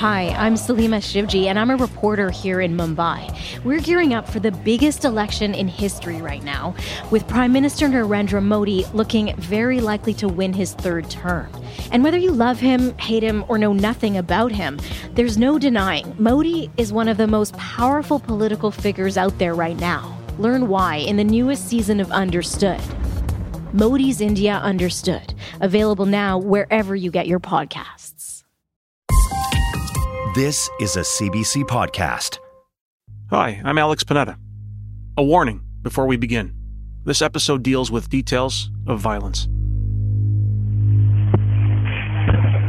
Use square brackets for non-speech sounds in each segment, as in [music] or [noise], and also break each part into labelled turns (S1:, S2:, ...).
S1: Hi, I'm Salima Shivji, and I'm a reporter here in Mumbai. We're gearing up for the biggest election in history right now, with Prime Minister Narendra Modi looking very likely to win his third term. And whether you love him, hate him, or know nothing about him, there's no denying Modi is one of the most powerful political figures out there right now. Learn why in the newest season of Understood. Modi's India Understood, available now wherever you get your podcasts.
S2: This is a CBC podcast.
S3: Hi, I'm Alex Panetta. A warning before we begin. This episode deals with details of violence.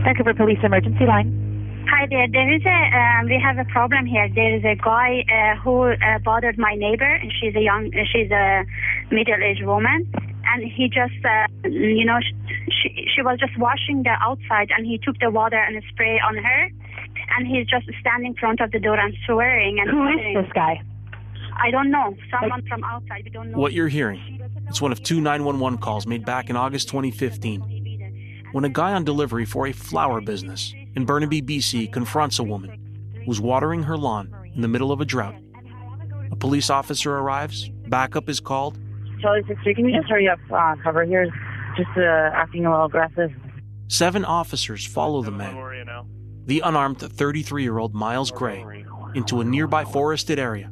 S4: Vancouver Police Emergency Line.
S5: Hi there. There is a um, we have a problem here. There is a guy uh, who uh, bothered my neighbor, and she's a young, uh, she's a middle-aged woman, and he just, uh, you know, she she was just washing the outside, and he took the water and spray on her, and he's just standing in front of the door and swearing. And
S4: Who
S5: swearing.
S4: is this guy?
S5: I don't know. Someone from outside. We don't know.
S3: What you're hearing, it's one of two 911 calls made back in August 2015 when a guy on delivery for a flower business in Burnaby, BC confronts a woman who's watering her lawn in the middle of a drought. A police officer arrives, backup is called,
S4: Charlie 63, can you just hurry up uh, cover here? Just uh, acting a little aggressive.
S3: seven officers follow the man, the unarmed 33 year old Myles Gray, into a nearby forested area.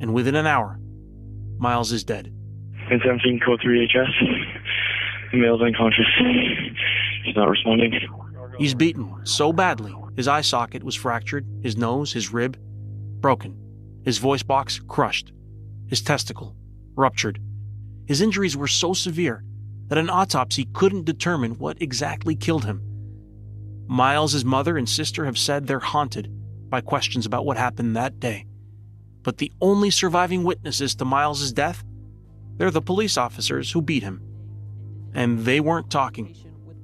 S3: And within an hour, Myles is dead.
S6: It's 17 code 3 HS. The male's unconscious. He's not responding.
S3: He's beaten so badly, his eye socket was fractured, his nose, his rib, broken, his voice box crushed, his testicle ruptured. His injuries were so severe that an autopsy couldn't determine what exactly killed him. Myles's mother and sister have said they're haunted by questions about what happened that day. But the only surviving witnesses to Myles's death, they're the police officers who beat him. And they weren't talking,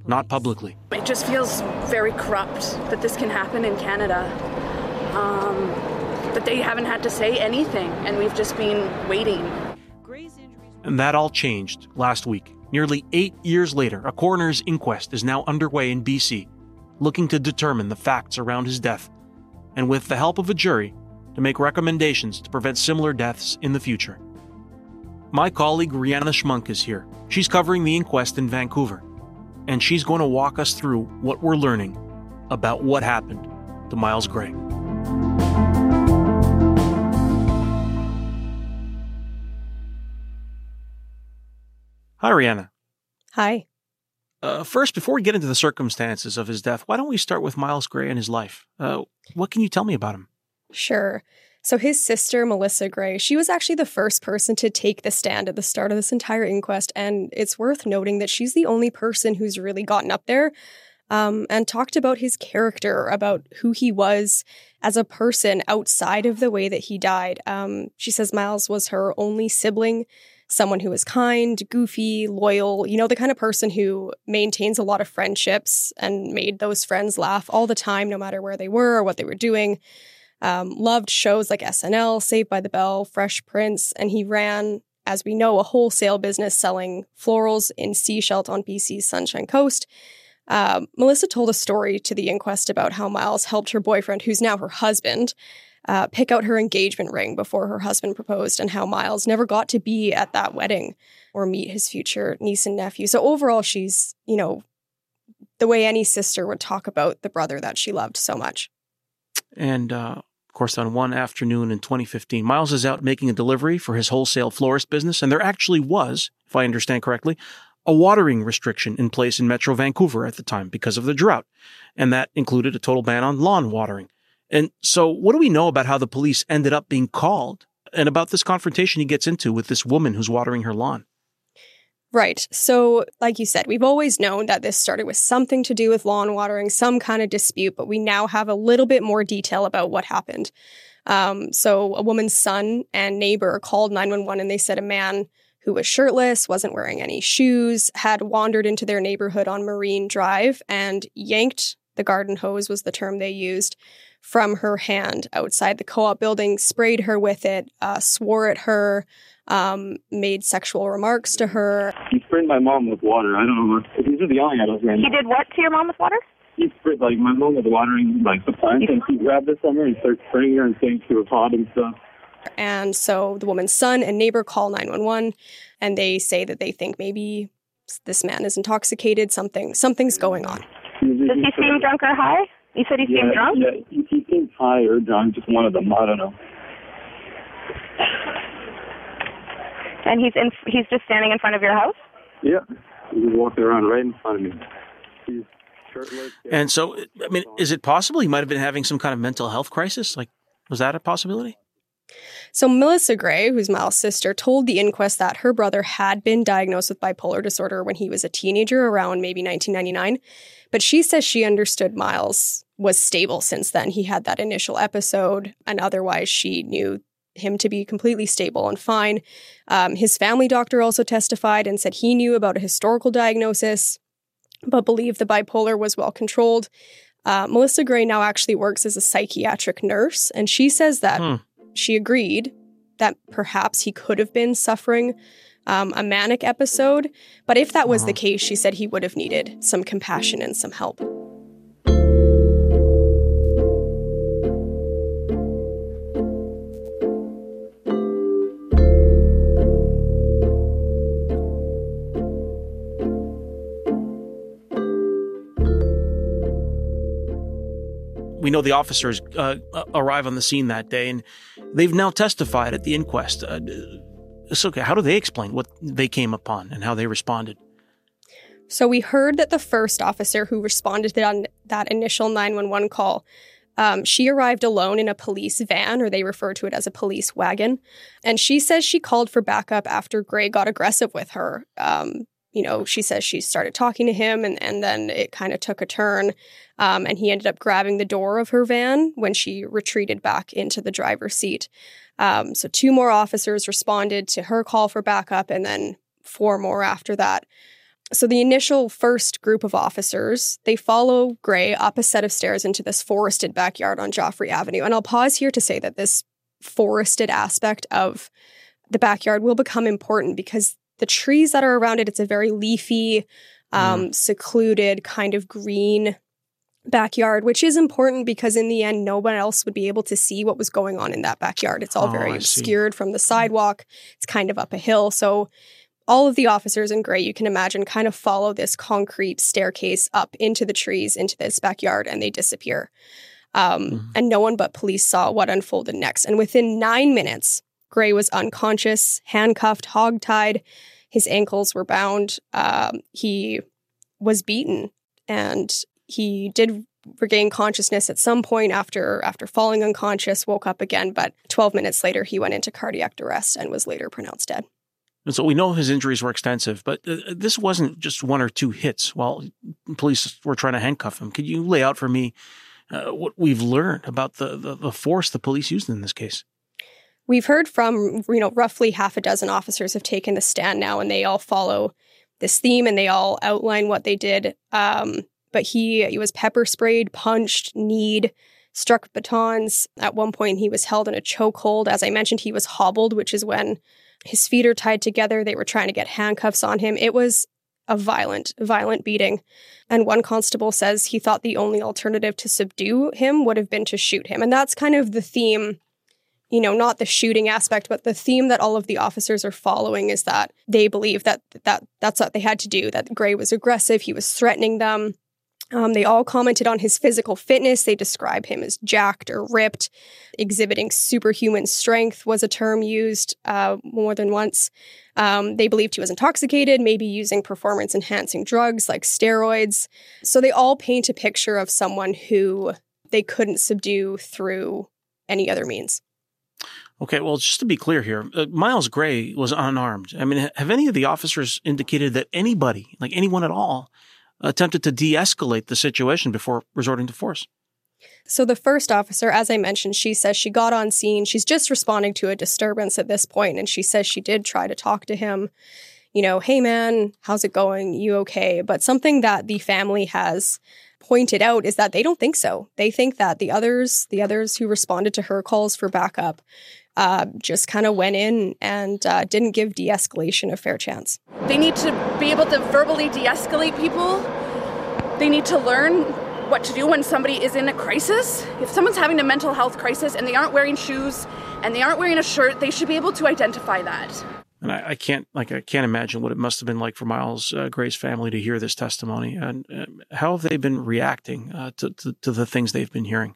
S3: not publicly.
S7: It just feels very corrupt that this can happen in Canada. Um, that they haven't had to say anything, and we've just been waiting.
S3: And that all changed last week. Nearly eight years later, a coroner's inquest is now underway in BC, looking to determine the facts around his death, and with the help of a jury, to make recommendations to prevent similar deaths in the future. My colleague Rhianna Schmunk is here. She's covering the inquest in Vancouver, and she's going to walk us through what we're learning about what happened to Myles Gray. Hi, Rhianna.
S8: Hi.
S3: Uh, first, before we get into the circumstances of his death, why don't we start with Myles Gray and his life? Uh, what can you tell me about him?
S8: Sure. So his sister, Melissa Gray, she was actually the first person to take the stand at the start of this entire inquest. And it's worth noting that she's the only person who's really gotten up there um, and talked about his character, about who he was as a person outside of the way that he died. Um, she says Myles was her only sibling, someone who was kind, goofy, loyal, you know, the kind of person who maintains a lot of friendships and made those friends laugh all the time, no matter where they were or what they were doing. Um, loved shows like SNL, Saved by the Bell, Fresh Prince, and he ran, as we know, a wholesale business selling florals in Sechelt on BC's Sunshine Coast. Um, Melissa told a story to the inquest about how Myles helped her boyfriend, who's now her husband, uh, pick out her engagement ring before her husband proposed, and how Myles never got to be at that wedding or meet his future niece and nephew. So overall, she's, you know, the way any sister would talk about the brother that she loved so much.
S3: And uh, of course, on one afternoon in 2015, Myles is out making a delivery for his wholesale florist business, and there actually was, if I understand correctly, a watering restriction in place in Metro Vancouver at the time because of the drought, and that included a total ban on lawn watering. And so, what do we know about how the police ended up being called and about this confrontation he gets into with this woman who's watering her lawn?
S8: Right. So, like you said, we've always known that this started with something to do with lawn watering, some kind of dispute, but we now have a little bit more detail about what happened. Um, so, a woman's son and neighbor called 911 and they said a man who was shirtless, wasn't wearing any shoes, had wandered into their neighborhood on Marine Drive and yanked the garden hose, was the term they used, from her hand outside the co op building, sprayed her with it, uh, swore at her, um, made sexual remarks to her.
S6: He sprayed my mom with water. I don't know. What he's just yelling at us, man.
S4: He did what to your mom with water?
S9: he sprayed like my mom was watering like the plants, and he grabbed it from her and started spraying her and saying she was hot and stuff.
S8: And so the woman's son and neighbor call 911 and they say that they think maybe this man is intoxicated, something something's going on.
S10: Does he seem drunk or high? You said he
S9: yeah,
S10: seemed drunk?
S9: Yeah, he, he seems high or drunk, just one of them. I don't know.
S10: And he's in he's just standing in front of your house?
S9: Yeah, he's walking around right in front of me. He's shirtless.
S3: And so, I mean, is it possible he might have been having some kind of mental health crisis? Like, was that a possibility?
S8: So, Melissa Gray, who's Myles' sister, told the inquest that her brother had been diagnosed with bipolar disorder when he was a teenager around maybe 1999. But she says she understood Myles was stable since then. He had that initial episode, and otherwise, she knew him to be completely stable and fine. Um, his family doctor also testified and said he knew about a historical diagnosis, but believed the bipolar was well controlled. Uh, Melissa Gray now actually works as a psychiatric nurse, and she says that
S3: Hmm.
S8: she agreed that perhaps he could have been suffering um, a manic episode. But if that was the case, she said he would have needed some compassion and some help.
S3: We know the officers uh, arrive on the scene that day, and they've now testified at the inquest. Uh, it's okay. How do they explain what they came upon and how they responded?
S8: So we heard that the first officer who responded on that, that initial 911 call, um, she arrived alone in a police van, or they refer to it as a police wagon. And she says she called for backup after Gray got aggressive with her. Um, you know, she says she started talking to him and, and then it kind of took a turn. Um, and he ended up grabbing the door of her van when she retreated back into the driver's seat. Um, so two more officers responded to her call for backup and then four more after that. So the initial first group of officers, they follow Gray up a set of stairs into this forested backyard on Joffre Avenue. And I'll pause here to say that this forested aspect of the backyard will become important because the trees that are around it, it's a very leafy, um, secluded, kind of green backyard, which is important because in the end, no one else would be able to see what was going on in that backyard. It's all
S3: Oh,
S8: very
S3: I see.
S8: obscured from the sidewalk. It's kind of up a hill. So all of the officers in gray, you can imagine, kind of follow this concrete staircase up into the trees, into this backyard, and they disappear. Um,
S3: Mhm.
S8: And no one but police saw what unfolded next. And within nine minutes, Gray was unconscious, handcuffed, hogtied. His ankles were bound. Um, he was beaten, and he did regain consciousness at some point after after falling unconscious. Woke up again, but 12 minutes later, he went into cardiac arrest and was later pronounced dead.
S3: And so we know his injuries were extensive, but uh, this wasn't just one or two hits while police were trying to handcuff him. Could you lay out for me uh, what we've learned about the, the, the force the police used in this case?
S8: We've heard from, you know, roughly half a dozen officers have taken the stand now, and they all follow this theme and they all outline what they did. Um, but he he was pepper sprayed, punched, kneed, struck batons. At one point, he was held in a chokehold. As I mentioned, he was hobbled, which is when his feet are tied together. They were trying to get handcuffs on him. It was a violent, violent beating. And one constable says he thought the only alternative to subdue him would have been to shoot him. And that's kind of the theme you know, not the shooting aspect, but the theme that all of the officers are following is that they believe that that that's what they had to do. That Gray was aggressive, he was threatening them. Um, they all commented on his physical fitness. They describe him as jacked or ripped, exhibiting superhuman strength was a term used uh, more than once. Um, they believed he was intoxicated, maybe using performance enhancing drugs like steroids. So they all paint a picture of someone who they couldn't subdue through any other means.
S3: Okay, well, just to be clear here, uh, Myles Gray was unarmed. I mean, have any of the officers indicated that anybody, like anyone at all, attempted to de escalate the situation before resorting to force?
S8: So the first officer, as I mentioned, she says she got on scene. She's just responding to a disturbance at this point, and she says she did try to talk to him. You know, hey man, how's it going? You okay? But something that the family has pointed out is that they don't think so. They think that the others, the others who responded to her calls for backup, uh, just kind of went in and uh, didn't give de-escalation a fair chance.
S7: They need to be able to verbally de escalate people. They need to learn what to do when somebody is in a crisis. If someone's having a mental health crisis and they aren't wearing shoes and they aren't wearing a shirt, they should be able to identify that.
S3: And I, I can't like I can't imagine what it must have been like for Myles uh, Gray's family to hear this testimony. And uh, how have they been reacting uh, to, to to the things they've been hearing?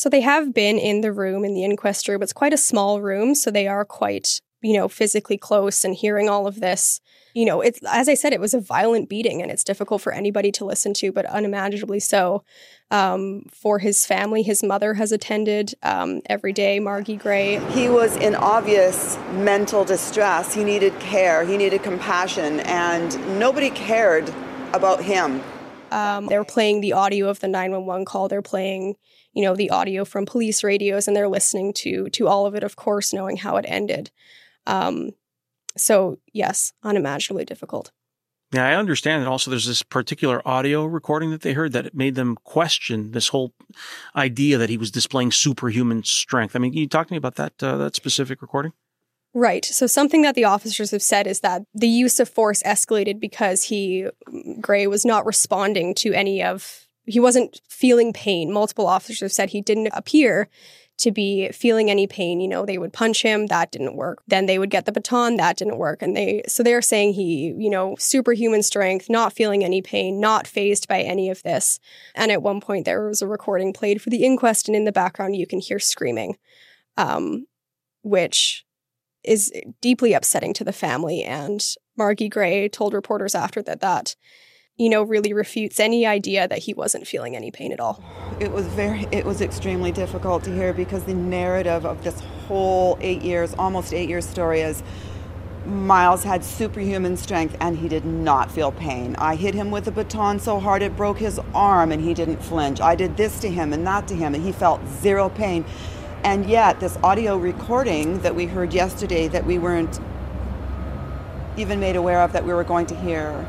S8: So they have been in the room in the inquest room. It's quite a small room, so they are quite you know physically close and hearing all of this you know, it's as I said, it was a violent beating, and it's difficult for anybody to listen to, but unimaginably so. Um, for his family, his mother has attended um, every day. Margie Gray.
S11: He was in obvious mental distress. He needed care. He needed compassion, and nobody cared about him.
S8: Um, they're playing the audio of the 911 call. They're playing, you know, the audio from police radios, and they're listening to to all of it. Of course, knowing how it ended. Um, so, yes, unimaginably difficult.
S3: Yeah, I understand. And also, there's this particular audio recording that they heard that it made them question this whole idea that he was displaying superhuman strength. I mean, can you talk to me about that uh, that specific recording?
S8: Right. So something that the officers have said is that the use of force escalated because he Gray was not responding to any of he wasn't feeling pain. Multiple officers have said he didn't appear to be feeling any pain. You know, they would punch him, that didn't work. Then they would get the baton, that didn't work. And they, so they're saying he, you know, superhuman strength, not feeling any pain, not phased by any of this. And at one point, there was a recording played for the inquest, and in the background, you can hear screaming, um, which is deeply upsetting to the family. And Margie Gray told reporters after that that you know, really refutes any idea that he wasn't feeling any pain at all.
S11: It was very, it was extremely difficult to hear because the narrative of this whole eight years, almost eight years story is Myles had superhuman strength and he did not feel pain. I hit him with a baton so hard it broke his arm and he didn't flinch. I did this to him and that to him and he felt zero pain. And yet, this audio recording that we heard yesterday that we weren't even made aware of that we were going to hear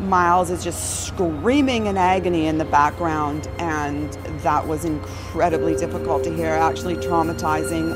S11: Myles is just screaming in agony in the background, and that was incredibly difficult to hear, actually traumatizing.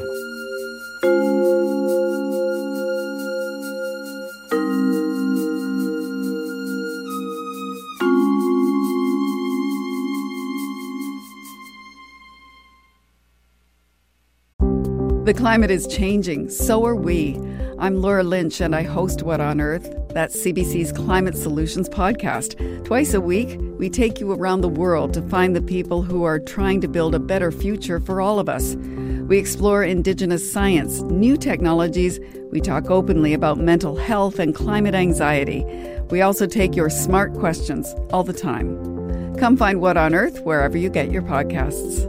S12: The climate is changing, so are we. I'm Laura Lynch, and I host What on Earth that's CBC's Climate Solutions podcast. Twice a week, we take you around the world to find the people who are trying to build a better future for all of us. We explore Indigenous science, new technologies. We talk openly about mental health and climate anxiety. We also take your smart questions all the time. Come find What on Earth wherever you get your podcasts.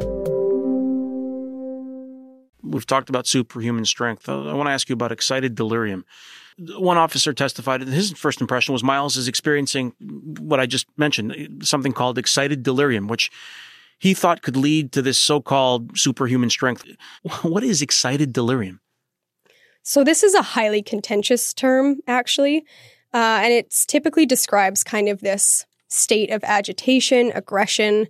S3: We've talked about superhuman strength. I want to ask you about excited delirium one officer testified that his first impression was Myles is experiencing what I just mentioned, something called excited delirium, which he thought could lead to this so-called superhuman strength. [laughs] What is excited delirium?
S8: So this is a highly contentious term, actually, uh, and it typically describes kind of this state of agitation, aggression,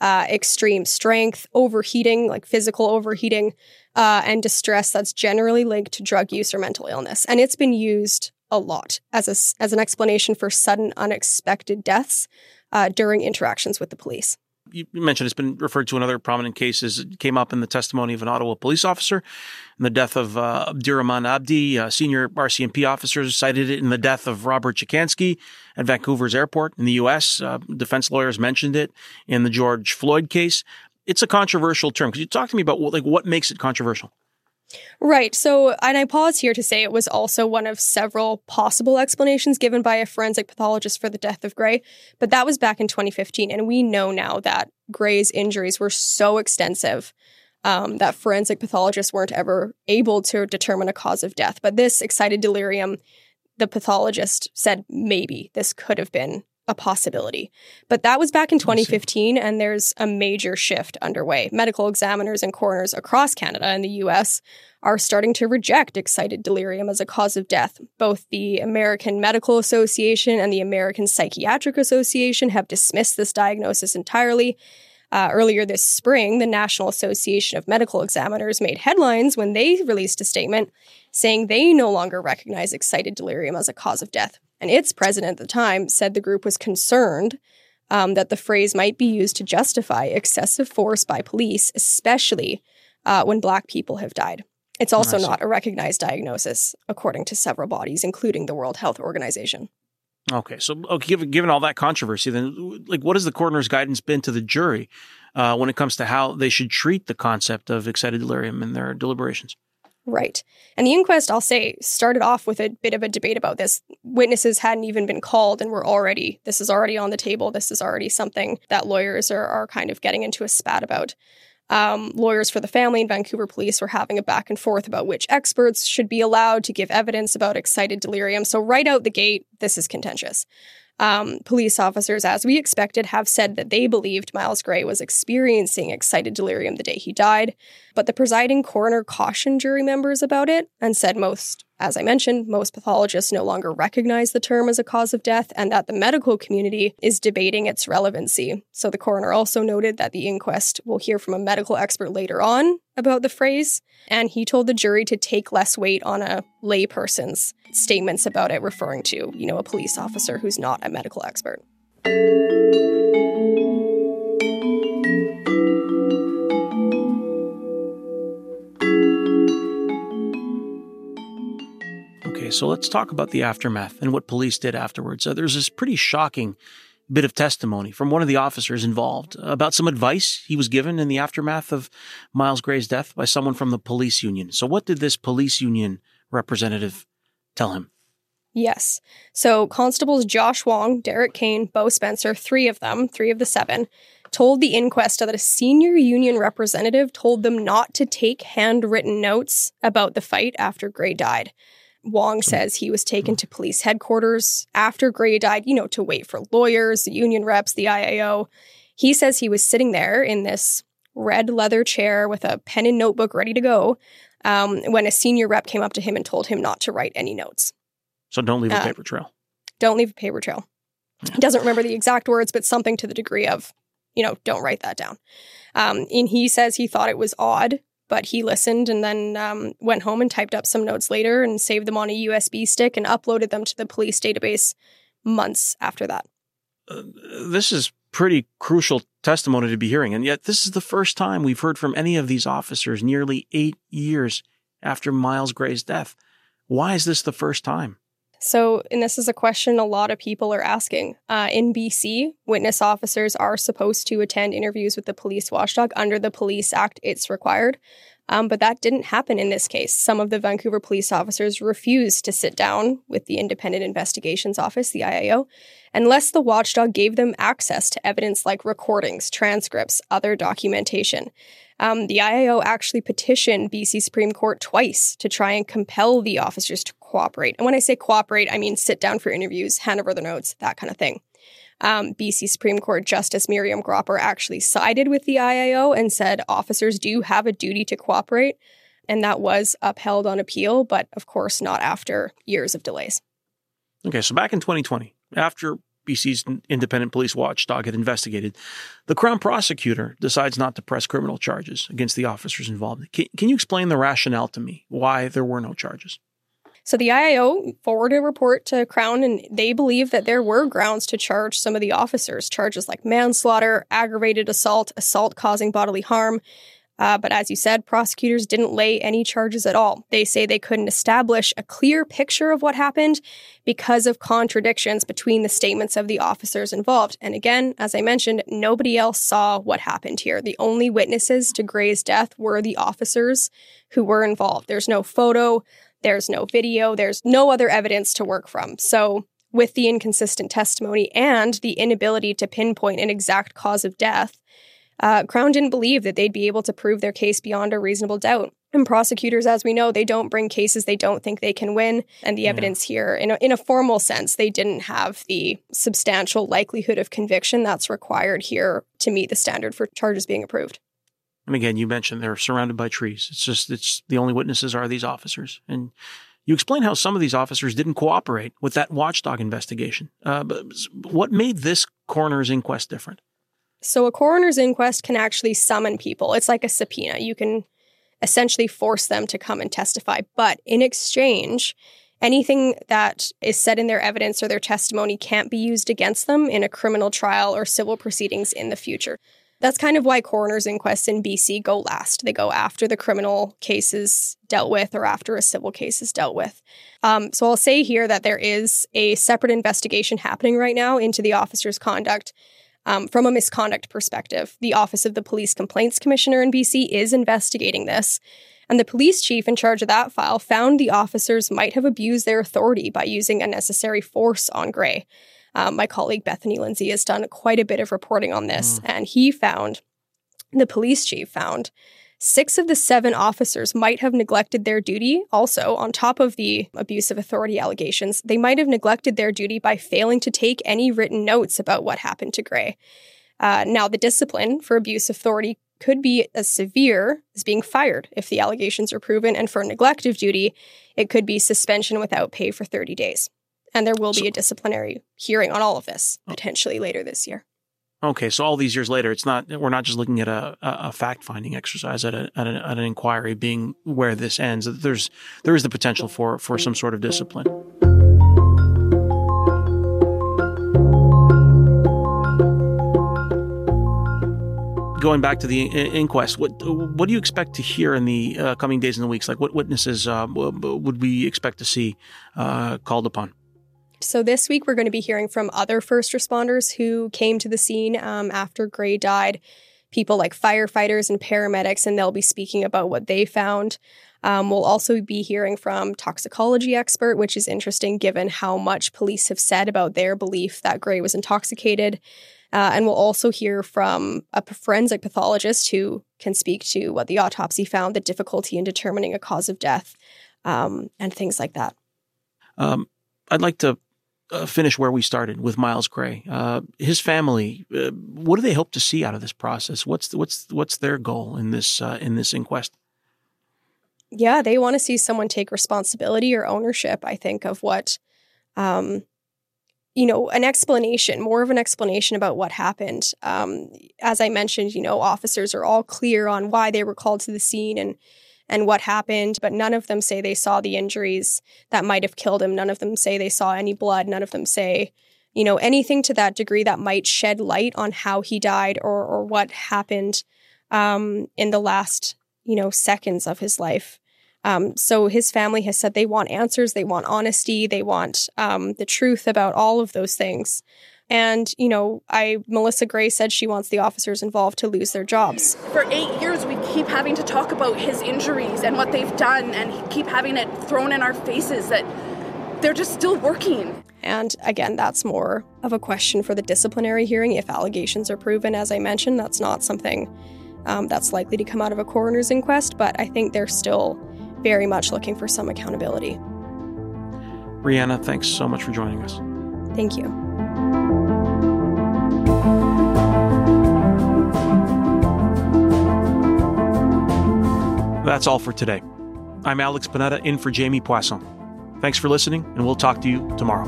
S8: uh, extreme strength, overheating, like physical overheating, uh, and distress that's generally linked to drug use or mental illness. And it's been used a lot as, a, as an explanation for sudden, unexpected deaths uh, during interactions with the police
S3: you mentioned it's been referred to in other prominent cases. It came up in the testimony of an Ottawa police officer in the death of uh, Abdi. Senior RCMP officers cited it in the death of Robert Dziekański at Vancouver's airport in the U.S. Uh, defense lawyers mentioned it in the George Floyd case. It's a controversial term. Could you talk to me about what, like what makes it controversial?
S8: Right. So, and I pause here to say it was also one of several possible explanations given by a forensic pathologist for the death of Gray, but that was back in 2015. And we know now that Gray's injuries were so extensive um, that forensic pathologists weren't ever able to determine a cause of death. But this excited delirium, the pathologist said maybe this could have been a possibility. But that was back in 2015, and there's a major shift underway. Medical examiners and coroners across Canada and the US are starting to reject excited delirium as a cause of death. Both the American Medical Association and the American Psychiatric Association have dismissed this diagnosis entirely. Uh, earlier this spring, the National Association of Medical Examiners made headlines when they released a statement saying they no longer recognize excited delirium as a cause of death. And its president at the time said the group was concerned um, that the phrase might be used to justify excessive force by police, especially uh, when Black people have died. It's also not a recognized diagnosis, according to several bodies, including the World Health Organization.
S3: Okay, so okay, given, given all that controversy, then like, what has the coroner's guidance been to the jury uh, when it comes to how they should treat the concept of excited delirium in their deliberations?
S8: Right. And the inquest, I'll say, started off with a bit of a debate about this. Witnesses hadn't even been called and were already, this is already on the table. This is already something that lawyers are, are kind of getting into a spat about. Um, lawyers for the family and Vancouver police were having a back and forth about which experts should be allowed to give evidence about excited delirium. So, right out the gate, this is contentious. Um, police officers, as we expected, have said that they believed Myles Gray was experiencing excited delirium the day he died, but the presiding coroner cautioned jury members about it and said most, as I mentioned, most pathologists no longer recognize the term as a cause of death and that the medical community is debating its relevancy. So the coroner also noted that the inquest will hear from a medical expert later on about the phrase, and he told the jury to take less weight on a layperson's statements about it, referring to, you know, a police officer who's not a medical expert.
S3: Okay, so let's talk about the aftermath and what police did afterwards. There's this pretty shocking bit of testimony from one of the officers involved about some advice he was given in the aftermath of Myles Gray's death by someone from the police union. So, what did this police union representative tell him?
S8: Yes. So constables Josh Wong, Derek Kane, Bo Spencer, three of them, three of the seven, told the inquest that a senior union representative told them not to take handwritten notes about the fight after Gray died. Wong says he was taken to police headquarters after Gray died, you know, to wait for lawyers, the union reps, the IIO. He says he was sitting there in this red leather chair with a pen and notebook ready to go um, when a senior rep came up to him and told him not to write any notes.
S3: So don't leave a
S8: Uh,
S3: paper trail.
S8: Don't leave a paper trail. He doesn't remember the exact words, but something to the degree of, you know, don't write that down. Um, and he says he thought it was odd, but he listened and then um, went home and typed up some notes later and saved them on a USB stick and uploaded them to the police database months after that.
S3: This is pretty crucial testimony to be hearing, and yet this is the first time we've heard from any of these officers nearly eight years after Myles Gray's death. Why is this the first time?
S8: So, and this is a question a lot of people are asking. Uh, in BC, witness officers are supposed to attend interviews with the police watchdog. Under the Police Act, it's required. Um, but that didn't happen in this case. Some of the Vancouver police officers refused to sit down with the Independent Investigations Office, the IIO, unless the watchdog gave them access to evidence like recordings, transcripts, other documentation. Um, the IIO actually petitioned BC Supreme Court twice to try and compel the officers to cooperate. And when I say cooperate, I mean sit down for interviews, hand over the notes, that kind of thing. Um, BC Supreme Court Justice Miriam Gropper actually sided with the IIO and said officers do have a duty to cooperate. And that was upheld on appeal, but of course not after years of delays.
S3: Okay, so back in 2020, after BC's independent police watchdog had investigated, the Crown prosecutor decides not to press criminal charges against the officers involved. Can, can you explain the rationale to me why there were no charges?
S8: So the IIO forwarded a report to Crown, and they believe that there were grounds to charge some of the officers, charges like manslaughter, aggravated assault, assault causing bodily harm. Uh, but as you said, prosecutors didn't lay any charges at all. They say they couldn't establish a clear picture of what happened because of contradictions between the statements of the officers involved. And again, as I mentioned, nobody else saw what happened here. The only witnesses to Gray's death were the officers who were involved. There's no photo, there's no video, there's no other evidence to work from. So, with the inconsistent testimony and the inability to pinpoint an exact cause of death, uh, Crown didn't believe that they'd be able to prove their case beyond a reasonable doubt. And prosecutors, as we know, they don't bring cases they don't think they can win. And the evidence here, in a, in a formal sense, they didn't have the substantial likelihood of conviction that's required here to meet the standard for charges being approved.
S3: And again, you mentioned they're surrounded by trees. It's just, it's the only witnesses are these officers. And you explain how some of these officers didn't cooperate with that watchdog investigation. Uh, but what made this coroner's inquest different?
S8: So, a coroner's inquest can actually summon people. It's like a subpoena. You can essentially force them to come and testify. But in exchange, anything that is said in their evidence or their testimony can't be used against them in a criminal trial or civil proceedings in the future. That's kind of why coroner's inquests in BC go last. They go after the criminal cases dealt with or after a civil case is dealt with. Um, so I'll say here that there is a separate investigation happening right now into the officer's conduct. Um, from a misconduct perspective, the Office of the Police Complaints Commissioner in BC is investigating this. And the police chief in charge of that file found the officers might have abused their authority by using unnecessary force on Gray. Um, my colleague Bethany Lindsay has done quite a bit of reporting on this, mm. and he found, the police chief found, six of the seven officers might have neglected their duty. Also, on top of the abuse of authority allegations, they might have neglected their duty by failing to take any written notes about what happened to Gray. Uh, now, the discipline for abuse of authority could be as severe as being fired if the allegations are proven, and for neglect of duty, it could be suspension without pay for 30 days. And there will be a disciplinary hearing on all of this oh. potentially later this year.
S3: Okay, so all these years later, it's not we're not just looking at a, a fact finding exercise at, a, at, a, at an inquiry being where this ends. There's there is the potential for for some sort of discipline. Going back to the inquest, what what do you expect to hear in the uh, coming days and the weeks? Like, what witnesses uh, would we expect to see uh, called upon?
S8: So, this week we're going to be hearing from other first responders who came to the scene um, after Gray died, people like firefighters and paramedics, and they'll be speaking about what they found. Um, we'll also be hearing from toxicology expert, which is interesting given how much police have said about their belief that Gray was intoxicated. Uh, and we'll also hear from a forensic pathologist who can speak to what the autopsy found, the difficulty in determining a cause of death, um, and things like that.
S3: Um, I'd like to uh, finish where we started with Myles Gray. Uh, his family, uh, what do they hope to see out of this process? What's the, what's what's their goal in this uh, in this inquest?
S8: Yeah, they want to see someone take responsibility or ownership. I think of what, um, you know, an explanation, more of an explanation about what happened. Um, as I mentioned, you know, officers are all clear on why they were called to the scene and and what happened, but none of them say they saw the injuries that might have killed him. None of them say they saw any blood. None of them say, you know, anything to that degree that might shed light on how he died or or what happened um, in the last, you know, seconds of his life. Um, so his family has said they want answers, they want honesty, they want um, the truth about all of those things. And, you know, I Melissa Gray said she wants the officers involved to lose their jobs.
S7: For eight years, we keep having to talk about his injuries and what they've done, and keep having it thrown in our faces that they're just still working.
S8: And again, that's more of a question for the disciplinary hearing if allegations are proven. As I mentioned, that's not something um, that's likely to come out of a coroner's inquest, but I think they're still very much looking for some accountability.
S3: Rhianna, thanks so much for joining us.
S8: Thank you.
S3: That's all for today. I'm Alex Panetta in for Jamie Poisson. Thanks for listening, and we'll talk to you tomorrow.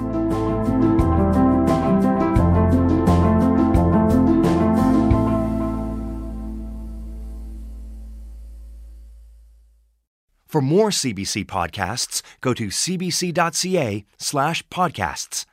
S2: For more CBC podcasts, go to cbc.ca slash podcasts.